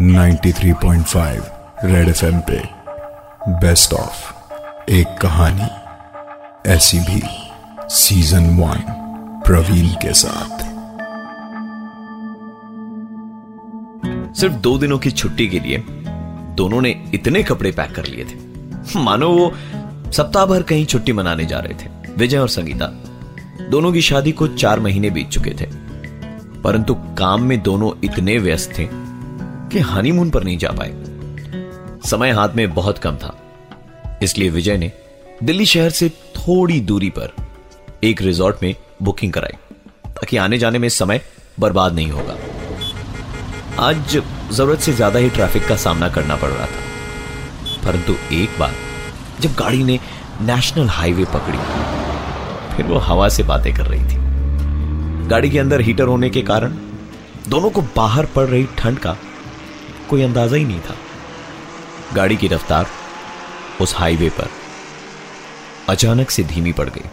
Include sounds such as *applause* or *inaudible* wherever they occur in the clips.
93.5 red FM पे. Best of एक कहानी. ऐसी भी सीज़न वन प्रवीण के साथ. सिर्फ़ दो दिनों की छुट्टी के लिए दोनों ने इतने कपड़े पैक कर लिए थे। मानो वो सप्ताह भर कहीं छुट्टी मनाने जा रहे थे। विजय और संगीता, दोनों की शादी को चार महीने बीत चुके थे। परंतु काम में दोनों इतने व्यस्त थे कि हनीमून पर नहीं जा पाए। समय हाथ में बहुत कम था। इसलिए विजय ने दिल्ली शहर से थोड़ी दूरी पर एक रिजॉर्ट में बुकिंग कराई, ताकि आने जाने में समय बर्बाद नहीं होगा। आज ज़रूरत से ज़्यादा ही ट्रैफ़िक का सामना करना पड़ रहा था। परंतु एक बार जब गाड़ी ने नेशनल हाईवे पकड़ी, फिर वो हवा से बातें कर रही थी। गाड़ी के अंदर हीटर होने के कारण दोनों को बाहर पड़ रही ठंड का कोई अंदाज़ा ही नहीं था। गाड़ी की रफ्तार उस हाईवे पर अचानक से धीमी पड़ गई।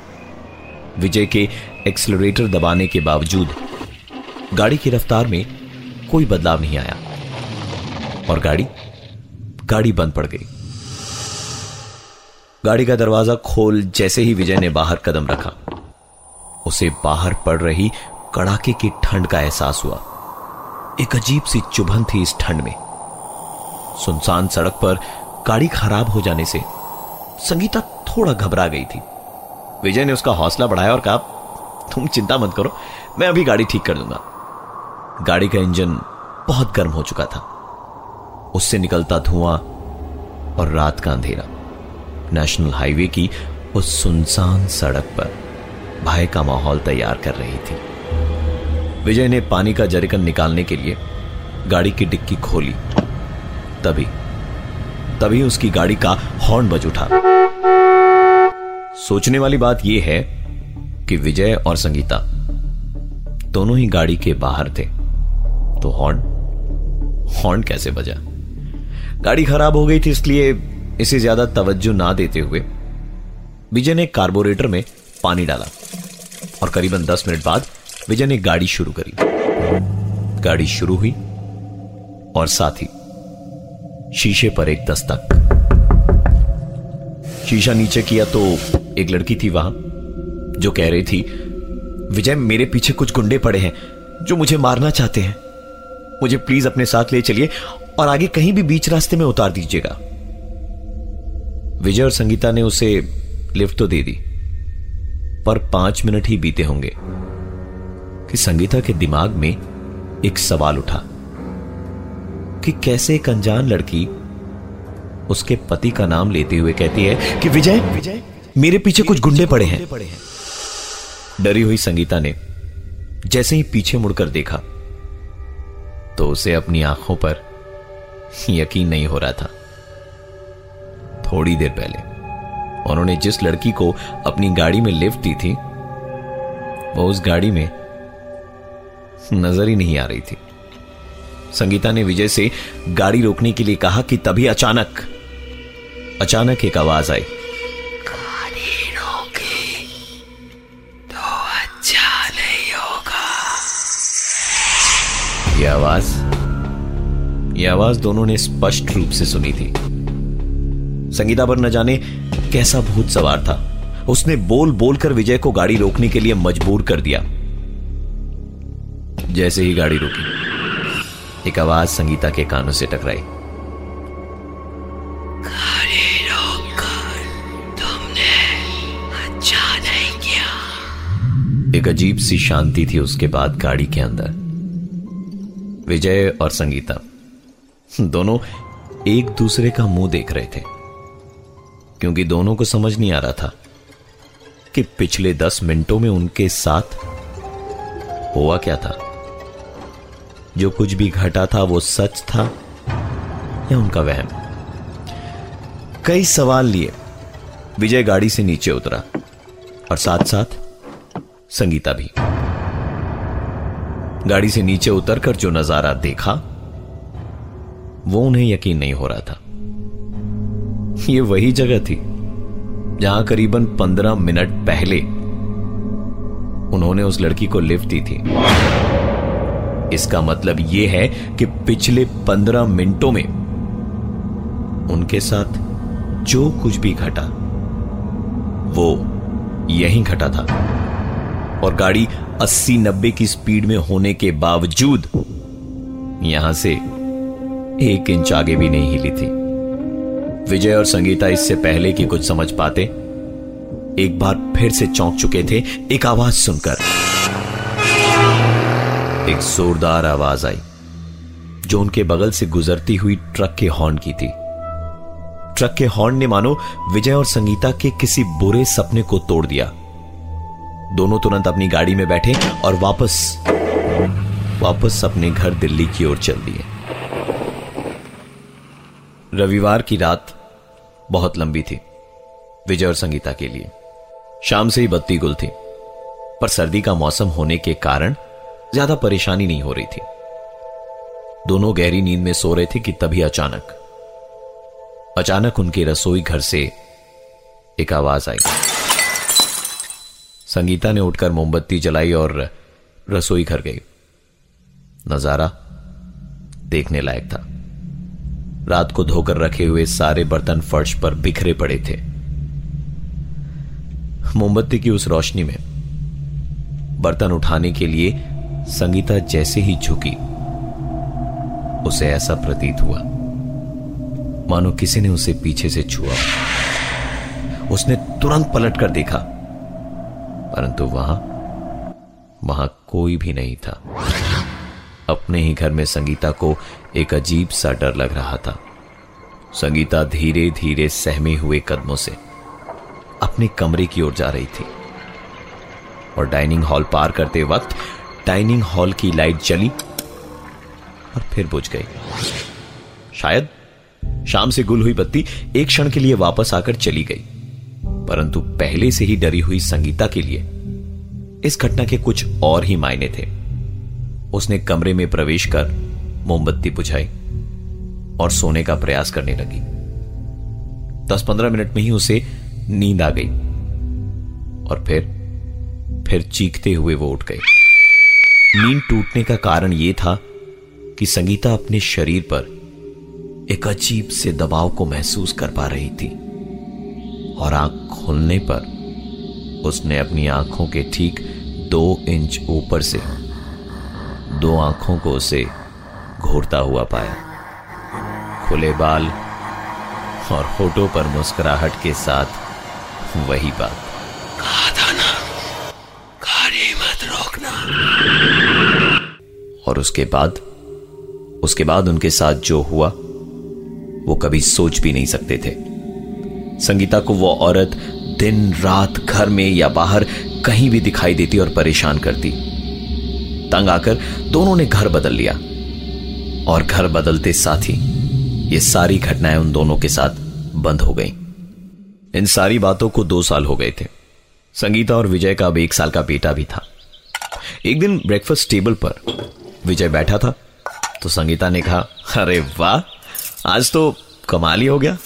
विजय के एक्सलरेटर दबाने के बावजूद गाड़ी की रफ्तार में कोई बदलाव नहीं आया और गाड़ी गाड़ी बंद पड़ गई। गाड़ी का दरवाज़ा खोल जैसे ही विजय ने बाहर कदम रखा। उसे बाहर पड़ रही कड़ाके की ठंड का एहसास हुआ। एक अजीब सी चुभन थी इस ठंड में। सुनसान सड़क पर गाड़ी खराब हो जाने से संगीता थोड़ा घबरा गई थी। विजय ने उसका हौसला बढ़ाया और कहा, तुम चिंता मत करो, मैं अभी गाड़ी ठीक कर दूँगा गाड़ी का इंजन बहुत गर्म हो चुका था। उससे निकलता धुआँ और रात का अंधेरा। नेशनल हाईवे की उस सुनसान सड़क पर भय का माहौल तैयार कर रही थी। विजय ने पानी का जरिकन निकालने के लिए गाड़ी की डिक्की खोली। तभी तभी उसकी गाड़ी का हॉर्न बज उठा। सोचने वाली बात यह है कि विजय और संगीता दोनों ही गाड़ी के बाहर थे। तो हॉर्न हॉर्न कैसे बजा? गाड़ी खराब हो गई थी इसलिए इसे ज़्यादा तवज्जो ना देते हुए विजय ने कार्बोरेटर में पानी डाला। और करीबन दस मिनट बाद विजय ने गाड़ी शुरू करी। गाड़ी शुरू हुई और साथ ही शीशे पर एक दस्तक। शीशा नीचे किया तो एक लड़की थी वहाँ, जो कह रही थी, विजय, मेरे पीछे कुछ गुंडे पड़े हैं, जो मुझे मारना चाहते हैं। मुझे प्लीज़ अपने साथ ले चलिए और आगे कहीं भी बीच रास्ते में उतार दीजिएगा। विजय और संगीता ने उसे लिफ्ट तो दे दी। पर पाँच मिनट ही बीते होंगे कि संगीता के दिमाग में एक सवाल उठा कि कैसे एक अनजान लड़की उसके पति का नाम लेते हुए कहती है कि, विजय विजय, मेरे पीछे कुछ गुंडे पड़े हैं। डरी हुई संगीता ने जैसे ही पीछे मुड़कर देखा तो उसे अपनी आँखों पर यकीन नहीं हो रहा था। थोड़ी देर पहले उन्होंने जिस लड़की को अपनी गाड़ी में लिफ्ट दी थी वो उस गाड़ी में नज़र ही नहीं आ रही थी। संगीता ने विजय से गाड़ी रोकने के लिए कहा कि तभी अचानक अचानक एक आवाज़ आई। गाड़ी रोकी तो अच्छा नहीं होगा। यह आवाज़ यह आवाज़ दोनों ने स्पष्ट रूप से सुनी थी। संगीता पर न जाने कैसा भूत सवार था। उसने बोल बोलकर विजय को गाड़ी रोकने के लिए मजबूर कर दिया। जैसे ही गाड़ी रुकी एक आवाज़ संगीता के कानों से टकराई। अच्छा एक अजीब सी शांति थी उसके बाद गाड़ी के अंदर। विजय और संगीता दोनों एक दूसरे का मुँह देख रहे थे। क्योंकि दोनों को समझ नहीं आ रहा था कि पिछले दस मिनटों में उनके साथ हुआ क्या था। जो कुछ भी घटा था, वो सच था या उनका वहम? कई सवाल लिए। विजय गाड़ी से नीचे उतरा और साथ साथ संगीता भी। गाड़ी से नीचे उतरकर जो नज़ारा देखा, वो उन्हें यकीन नहीं हो रहा था। ये वही जगह थी जहाँ करीबन पंद्रह मिनट पहले उन्होंने उस लड़की को लिफ्ट दी थी। इसका मतलब यह है कि पिछले पंद्रह मिनटों में उनके साथ जो कुछ भी घटा, वो यहीं घटा था। और गाड़ी 80-90 की स्पीड में होने के बावजूद यहाँ से एक इंच आगे भी नहीं हिली थी। विजय और संगीता इससे पहले कि कुछ समझ पाते, एक बार फिर से चौंक चुके थे एक आवाज़ सुनकर। एक जोरदार आवाज़ आई, जो उनके बगल से गुजरती हुई ट्रक के हॉर्न की थी। ट्रक के हॉर्न ने मानो विजय और संगीता के किसी बुरे सपने को तोड़ दिया। दोनों तुरंत अपनी गाड़ी में बैठे और वापस वापस अपने घर दिल्ली की ओर चल दिए। रविवार की रात बहुत लंबी थी, विजय और संगीता के लिए। शाम से ही बत्ती गुल थी, पर सर्दी का मौसम होने के कारण ज़्यादा परेशानी नहीं हो रही थी। दोनों गहरी नींद में सो रहे थे कि तभी अचानक अचानक उनके रसोई घर से एक आवाज़ आई। संगीता ने उठकर मोमबत्ती जलाई और रसोई घर गई। नज़ारा देखने लायक था। रात को धोकर रखे हुए सारे बर्तन फर्श पर बिखरे पड़े थे। मोमबत्ती की उस रोशनी में बर्तन उठाने के लिए संगीता जैसे ही झुकी, उसे ऐसा प्रतीत हुआ। मानो किसी ने उसे पीछे से छुआ उसने तुरंत पलट कर देखा, परंतु वहाँ वहाँ कोई भी नहीं था। अपने ही घर में संगीता को एक अजीब सा डर लग रहा था। संगीता धीरे धीरे सहमे हुए कदमों से अपने कमरे की ओर जा रही थी। और डाइनिंग हॉल पार करते वक्त डाइनिंग हॉल की लाइट जली और फिर बुझ गई। शायद शाम से गुल हुई बत्ती एक क्षण के लिए वापस आकर चली गई, परंतु पहले से ही डरी हुई संगीता के लिए इस घटना के कुछ और ही मायने थे। उसने कमरे में प्रवेश कर मोमबत्ती बुझाई और सोने का प्रयास करने लगी। दस पंद्रह मिनट में ही उसे नींद आ गई और फिर फिर चीखते हुए वो उठ गई। नींद टूटने का कारण यह था कि संगीता अपने शरीर पर एक अजीब से दबाव को महसूस कर पा रही थी और आँख खुलने पर उसने अपनी आँखों के ठीक दो इंच ऊपर से दो आँखों को उसे घूरता हुआ पाया। खुले बाल और होठों पर मुस्कुराहट के साथ वही बात। कहा था ना गाड़ी मत रोकना। और उसके बाद उसके बाद उनके साथ जो हुआ वो कभी सोच भी नहीं सकते थे। संगीता को वो औरत दिन रात घर में या बाहर कहीं भी दिखाई देती और परेशान करती। तंग आकर दोनों ने घर बदल लिया। और घर बदलते साथ ही ये सारी घटनाएँ उन दोनों के साथ बंद हो गई। इन सारी बातों को दो साल हो गए थे। संगीता और विजय का अब एक साल का बेटा भी था। एक दिन ब्रेकफास्ट टेबल पर विजय बैठा था तो संगीता ने कहा, अरे वाह, आज तो कमाल ही हो गया।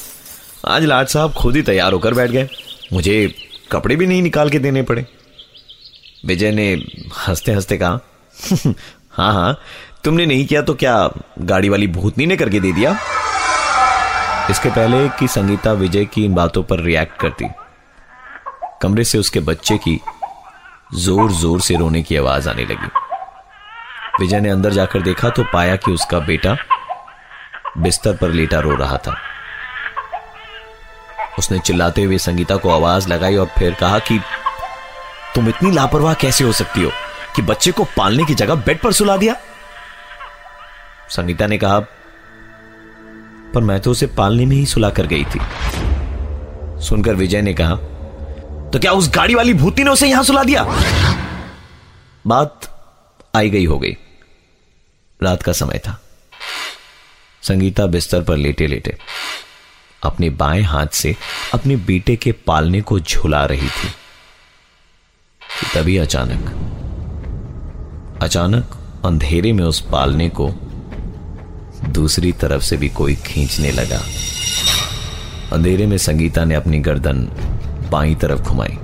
आज लाट साहब खुद ही तैयार होकर बैठ गए। मुझे कपड़े भी नहीं निकाल के देने पड़े। विजय ने हँसते हँसते कहा *laughs* हाँ हाँ। तुमने नहीं किया तो क्या गाड़ी वाली भूतनी ने करके दे दिया? इसके पहले कि संगीता विजय की इन बातों पर रिएक्ट करती। कमरे से उसके बच्चे की ज़ोर ज़ोर से रोने की आवाज़ आने लगी। विजय ने अंदर जाकर देखा तो पाया कि उसका बेटा बिस्तर पर लेटा रो रहा था। उसने चिल्लाते हुए संगीता को आवाज़ लगाई और फिर कहा कि, तुम इतनी लापरवाह कैसे हो सकती हो? कि बच्चे को पालने की जगह बेड पर सुला दिया। संगीता ने कहा, पर मैं तो उसे पालने में ही सुला कर गई थी। सुनकर विजय ने कहा तो क्या उस गाड़ी वाली भूती ने उसे यहाँ सुला दिया? बात आई गई हो गई। रात का समय था। संगीता बिस्तर पर लेटे लेटे, अपने बाएँ हाथ से अपने बेटे के पालने को झुला रही थी। तभी अचानक अचानक अंधेरे में उस पालने को दूसरी तरफ़ से भी कोई खींचने लगा। अंधेरे में संगीता ने अपनी गर्दन बाई तरफ़ घुमाई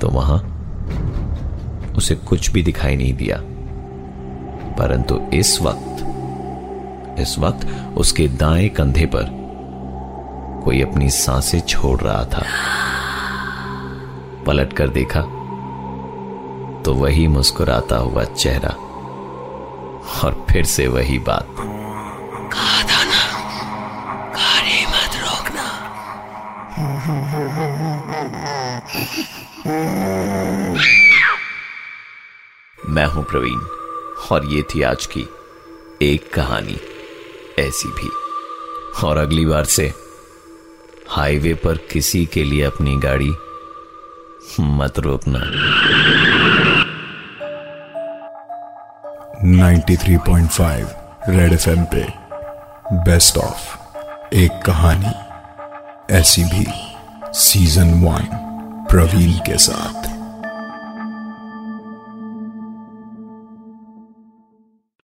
तो वहाँ उसे कुछ भी दिखाई नहीं दिया। परंतु इस वक्त इस वक्त उसके दाएँ कंधे पर कोई अपनी साँसें छोड़ रहा था। पलट कर देखा तो वही मुस्कुराता हुआ चेहरा। और फिर से वही बात। कहा था ना गाड़ी मत रोकना। मैं हूँ प्रवीण और ये थी आज की एक कहानी ऐसी भी। और अगली बार से हाईवे पर किसी के लिए अपनी गाड़ी मत रोकना। 93.5 रेड एफएम पे. बेस्ट ऑफ़ एक कहानी. ऐसी भी सीज़न वन प्रवीण के साथ.